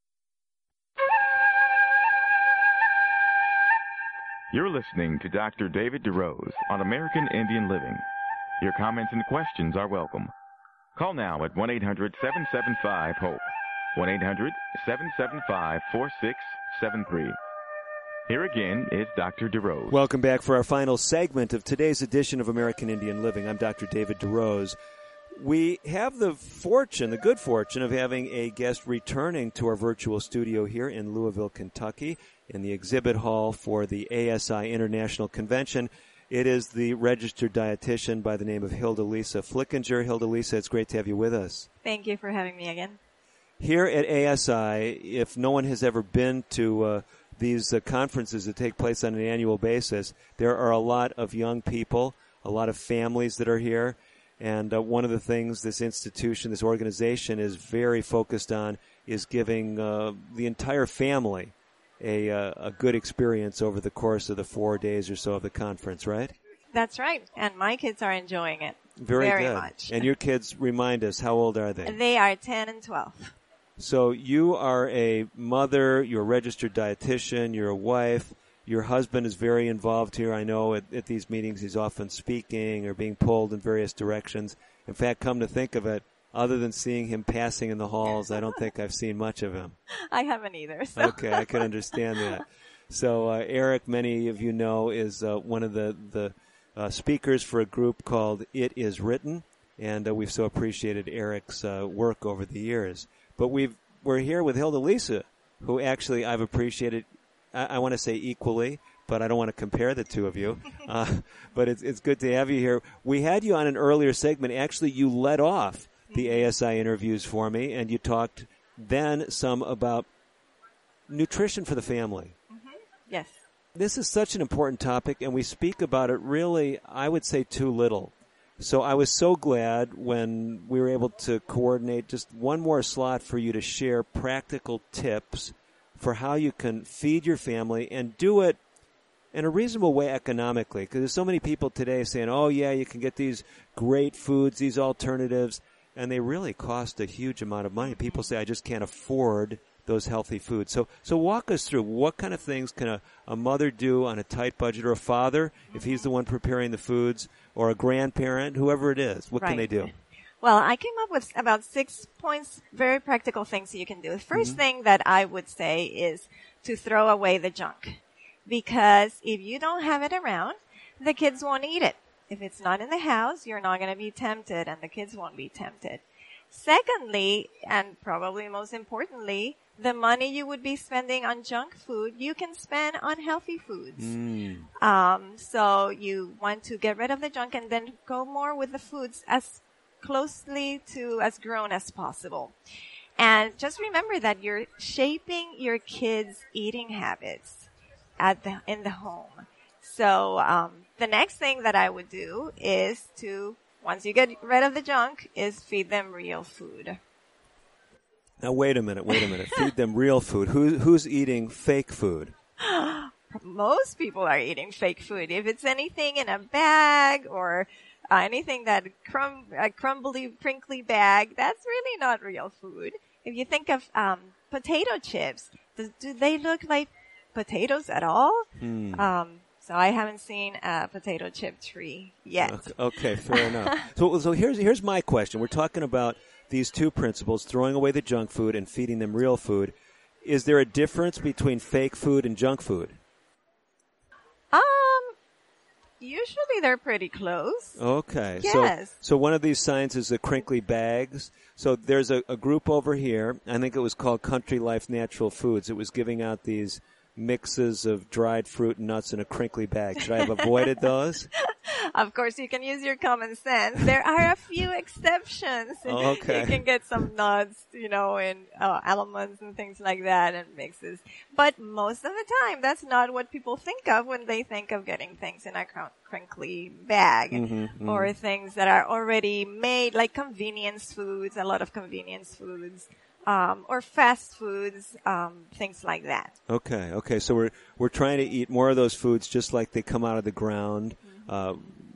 [SPEAKER 4] You're listening to Dr. David DeRose on American Indian Living. Your comments and questions are welcome. Call now at 1 800 775 HOPE. 1 800 775 4673. Here again is Dr. DeRose.
[SPEAKER 1] Welcome back for our final segment of today's edition of American Indian Living. I'm Dr. David DeRose. We have the fortune, the good fortune, of having a guest returning to our virtual studio here in Louisville, Kentucky, in the exhibit hall for the ASI International Convention. It is the registered dietitian by the name of Hilda Lisa Flickinger. Hilda Lisa, it's great to have you with us.
[SPEAKER 16] Thank you for having me again.
[SPEAKER 1] Here at ASI, if no one has ever been to uh, these uh, conferences that take place on an annual basis, there are a lot of young people, a lot of families that are here. And uh, one of the things this institution, this organization is very focused on is giving uh, the entire family a, uh, a good experience over the course of the four days or so of the conference, right?
[SPEAKER 16] That's right. And my kids are enjoying it.
[SPEAKER 1] Very,
[SPEAKER 16] very
[SPEAKER 1] good.
[SPEAKER 16] much.
[SPEAKER 1] And your kids, remind us, how old are they? <laughs>
[SPEAKER 16] They are 10 and 12.
[SPEAKER 1] So you are a mother, you're a registered dietitian, you're a wife. Your husband is very involved here. I know at, at these meetings he's often speaking or being pulled in various directions. In fact, come to think of it, other than seeing him passing in the halls, I don't think I've seen much of him. <laughs>
[SPEAKER 16] I haven't either. So.
[SPEAKER 1] Okay, I can understand that. So uh, Eric, many of you know, is uh, one of the the uh, speakers for a group called It Is Written, and uh, we've so appreciated Eric's uh, work over the years. But we've we're here with Hilda Lisa, who actually I've appreciated. I, I want to say equally, but I don't want to compare the two of you. <laughs> Uh, but it's it's good to have you here. We had you on an earlier segment. Actually, you led off the mm-hmm. ASI interviews for me, and you talked then some about nutrition for the family. Mm-hmm.
[SPEAKER 16] Yes.
[SPEAKER 1] This is such an important topic, and we speak about it really, I would say, too little. So I was so glad when we were able to coordinate just one more slot for you to share practical tips for how you can feed your family and do it in a reasonable way economically. Because there's so many people today saying, oh, yeah, you can get these great foods, these alternatives, and they really cost a huge amount of money. People say, I just can't afford those healthy foods. So, so walk us through what kind of things can a, a mother do on a tight budget or a father if he's the one preparing the foods or a grandparent, whoever it is. What can they do?
[SPEAKER 16] Well, I came up with about six points, very practical things you can do. The 1st
[SPEAKER 1] Mhm.
[SPEAKER 16] thing that I would say is to throw away the junk. Because if you don't have it around, the kids won't eat it. If it's not in the house, you're not going to be tempted and the kids won't be tempted. Secondly, and probably most importantly, the money you would be spending on junk food, you can spend on healthy foods. Um, so you want to get rid of the junk and then go more with the foods as closely to as grown as possible. And just remember that you're shaping your kids' eating habits at the in the home. So um, the next thing that I would do is to once you get rid of the junk, is feed them real food.
[SPEAKER 1] Now wait a minute, wait a minute. Feed them real food. Who, who's eating fake food? <gasps>
[SPEAKER 16] Most people are eating fake food. If it's anything in a bag or uh, anything that crumb, a crumbly, crinkly bag, that's really not real food. If you think of um, potato chips, do, do they look like potatoes at all?
[SPEAKER 1] Hmm.
[SPEAKER 16] Um, so I haven't seen a potato chip tree yet.
[SPEAKER 1] Okay, okay, fair enough. <laughs> So, so here's here's my question. We're talking about these two principles: throwing away the junk food and feeding them real food. Is there a difference between fake food and junk food?
[SPEAKER 16] Um, usually they're pretty close.
[SPEAKER 1] Okay.
[SPEAKER 16] Yes.
[SPEAKER 1] So, so one of these signs is the crinkly bags. So there's a, a group over here. I think it was called Country Life Natural Foods. It was giving out these mixes of dried fruit and nuts in a crinkly bag. Should I have avoided those? <laughs>
[SPEAKER 16] of course, you can use your common sense. There are a few exceptions. <laughs>
[SPEAKER 1] Oh, okay.
[SPEAKER 16] You can get some nuts, you know, and uh, almonds and things like that and mixes. But most of the time, that's not what people think of when they think of getting things in a cr- crinkly bag
[SPEAKER 1] Mhm, mhm.
[SPEAKER 16] or things that are already made, like convenience foods, a lot of convenience foods. Um, or fast foods, um, things like that.
[SPEAKER 1] Okay, okay. So we're we're trying to eat more of those foods just like they come out of the ground. Uh,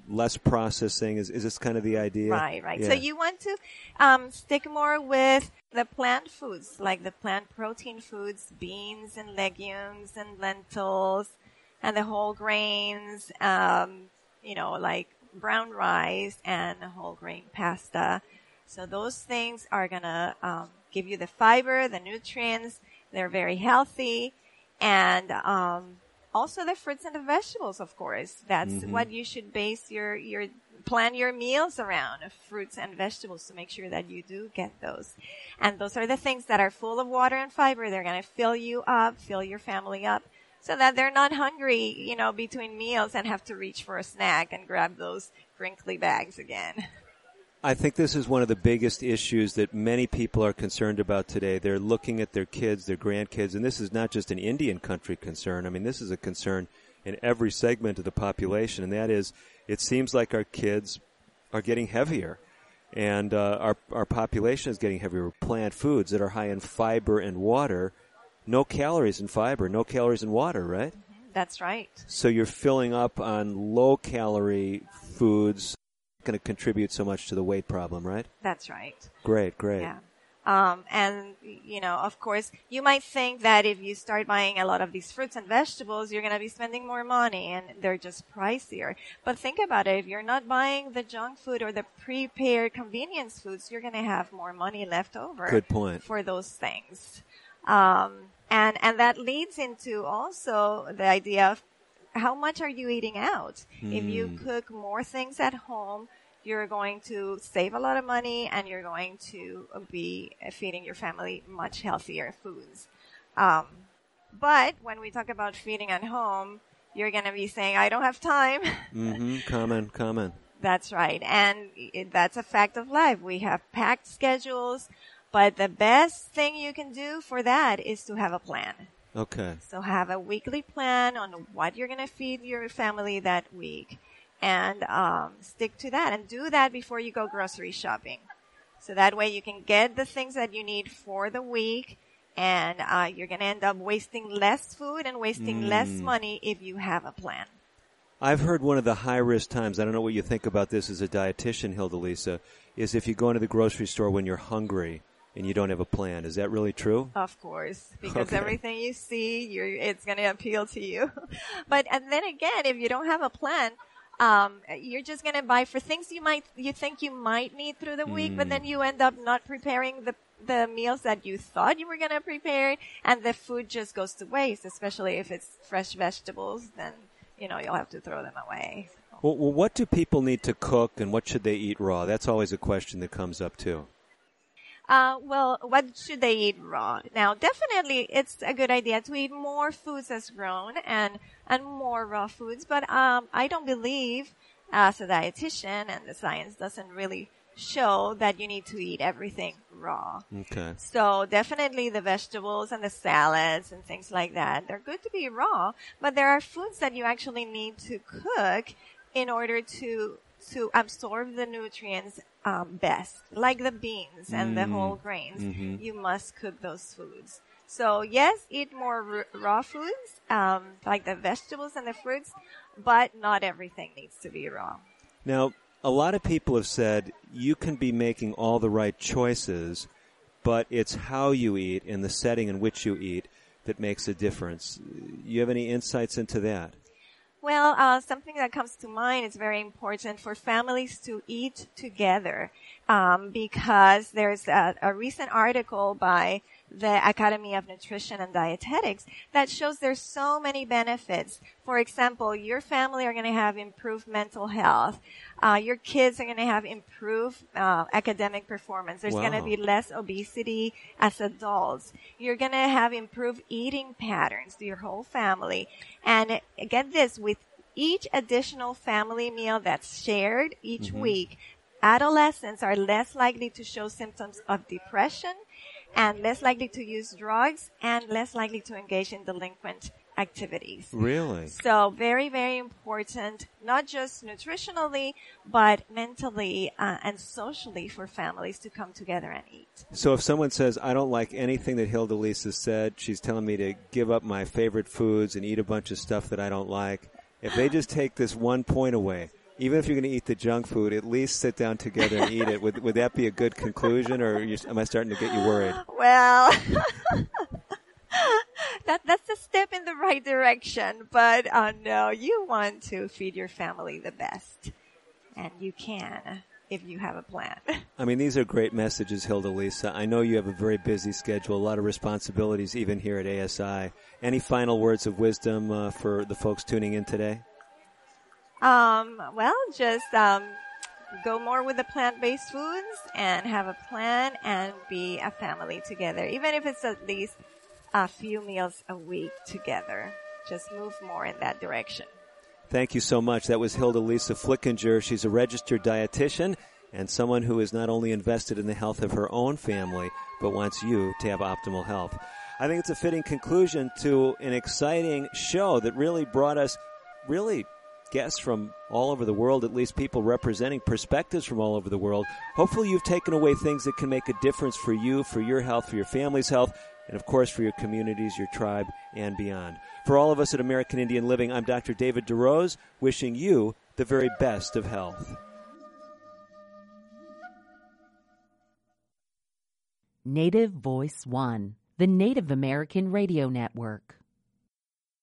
[SPEAKER 1] less processing is is this kind of the idea?
[SPEAKER 16] Right, right.
[SPEAKER 1] Yeah.
[SPEAKER 16] So you want to um, stick more with the plant foods, like the plant protein foods, beans and legumes and lentils, and the whole grains. Um, you know, like brown rice and whole grain pasta. So those things are gonna um, give you the fiber, the nutrients. They're very healthy, and um, also the fruits and the vegetables. Of course, that's
[SPEAKER 1] Mhm.
[SPEAKER 16] what you should base your your plan your meals around fruits and vegetables to make sure that you do get those. And those are the things that are full of water and fiber. They're going to fill you up, fill your family up so that they're not hungry, you know, between meals and have to reach for a snack and grab those crinkly bags again. <laughs>
[SPEAKER 1] I think this is one of the biggest issues that many people are concerned about today. They're looking at their kids, their grandkids, and this is not just an Indian country concern. I mean, this is a concern in every segment of the population, and that is, it seems like our kids are getting heavier, and uh, our our population is getting heavier. Plant foods that are high in fiber and water, no calories in fiber, no calories in water, right?
[SPEAKER 16] That's right.
[SPEAKER 1] So you're filling up on low calorie foods, going to contribute so much to the weight problem, right?
[SPEAKER 16] That's right.
[SPEAKER 1] Great, great.
[SPEAKER 16] Yeah. Um, and you know, of course, you might think that if you start buying a lot of these fruits and vegetables, you're going to be spending more money and they're just pricier. But think about it. If you're not buying the junk food or the prepared convenience foods, you're going to have more money left over.
[SPEAKER 1] Good point.
[SPEAKER 16] For those things. Um, and, and that leads into also the idea of how much are you eating out? If you
[SPEAKER 1] Hmm.
[SPEAKER 16] cook more things at home, you're going to save a lot of money and you're going to be feeding your family much healthier foods. Um, but when we talk about feeding at home, you're going to be saying, I don't have time. <laughs>
[SPEAKER 1] Mm-hmm. Common, common.
[SPEAKER 16] That's right. And that's a fact of life. We have packed schedules, but the best thing you can do for that is to have a plan.
[SPEAKER 1] Okay.
[SPEAKER 16] So have a weekly plan on what you're going to feed your family that week. and um, stick to that and do that before you go grocery shopping. So that way you can get the things that you need for the week and uh, you're going to end up wasting less food and wasting mm. less money if you have a plan.
[SPEAKER 1] I've heard one of the high risk times, I don't know what you think about this as a dietitian, Hilda Lisa, is if you go into the grocery store when you're hungry and you don't have a plan. Is that really true?
[SPEAKER 16] Of course, because okay. everything you see, it's going to appeal to you. <laughs> but and then again, if you don't have a plan, um, you're just going to buy for things you might you think you might need through the week, mm. but then mm. you end up not preparing the the meals that you thought you were going to prepare, and the food just goes to waste. Especially if it's fresh vegetables, then you know you'll have to throw them away.
[SPEAKER 1] Well, well, what do people need to cook, and what should they eat raw? That's always a question that comes up too.
[SPEAKER 16] Uh, well, what should they eat raw? Now, definitely, it's a good idea to eat more foods as grown and and more raw foods. But um, I don't believe, as a dietitian, and the science doesn't really show that you need to eat everything raw.
[SPEAKER 1] Okay.
[SPEAKER 16] So definitely the vegetables and the salads and things like that, they're good to be raw, but there are foods that you actually need to cook in order to to absorb the nutrients um, best, like the beans and mm. the whole grains. Mm-hmm. You must cook those foods. So yes, eat more r- raw foods, um, like the vegetables and the fruits, but not everything needs to be raw.
[SPEAKER 1] Now, a lot of people have said you can be making all the right choices, but it's how you eat and the setting in which you eat that makes a difference. You have any insights into that?
[SPEAKER 16] Well, uh, something that comes to mind is very important for families to eat together um, because there's a, a recent article by the Academy of Nutrition and Dietetics that shows there's so many benefits. For example, your family are going to have improved mental health. Uh, your kids are going to have improved uh, academic performance. There's wow. going to be less obesity as adults. You're going to have improved eating patterns to your whole family. And get this, with each additional family meal that's shared each mm-hmm. week, adolescents are less likely to show symptoms of depression and less likely to use drugs and less likely to engage in delinquent activities.
[SPEAKER 1] Really?
[SPEAKER 16] So very, very important, not just nutritionally, but mentally uh, and socially for families to come together and eat.
[SPEAKER 1] So if someone says, I don't like anything that Hilda Lisa said, she's telling me to give up my favorite foods and eat a bunch of stuff that I don't like, if they just take this one point away, even if you're going to eat the junk food, at least sit down together and eat it. Would would that be a good conclusion, or you, am I starting to get you worried? <gasps>
[SPEAKER 16] Well, <laughs> that that's a step in the right direction, but uh, no, you want to feed your family the best, and you can if you have a plan.
[SPEAKER 1] I mean, these are great messages, Hilda Lisa. I know you have a very busy schedule, a lot of responsibilities, even here at ASI. Any final words of wisdom uh, for the folks tuning in today?
[SPEAKER 16] Um, well, just um, go more with the plant-based foods and have a plan and be a family together, even if it's at least a few meals a week together. Just move more in that direction.
[SPEAKER 1] Thank you so much. That was Hilda Lisa Flickinger. She's a registered dietitian and someone who is not only invested in the health of her own family, but wants you to have optimal health. I think it's a fitting conclusion to an exciting show that really brought us really guests from all over the world, at least people representing perspectives from all over the world. Hopefully, you've taken away things that can make a difference for you, for your health, for your family's health, and of course for your communities, your tribe, and beyond. For all of us at American Indian Living, I'm Dr. David DeRose, wishing you the very best of health.
[SPEAKER 17] Native Voice One, the Native American Radio Network.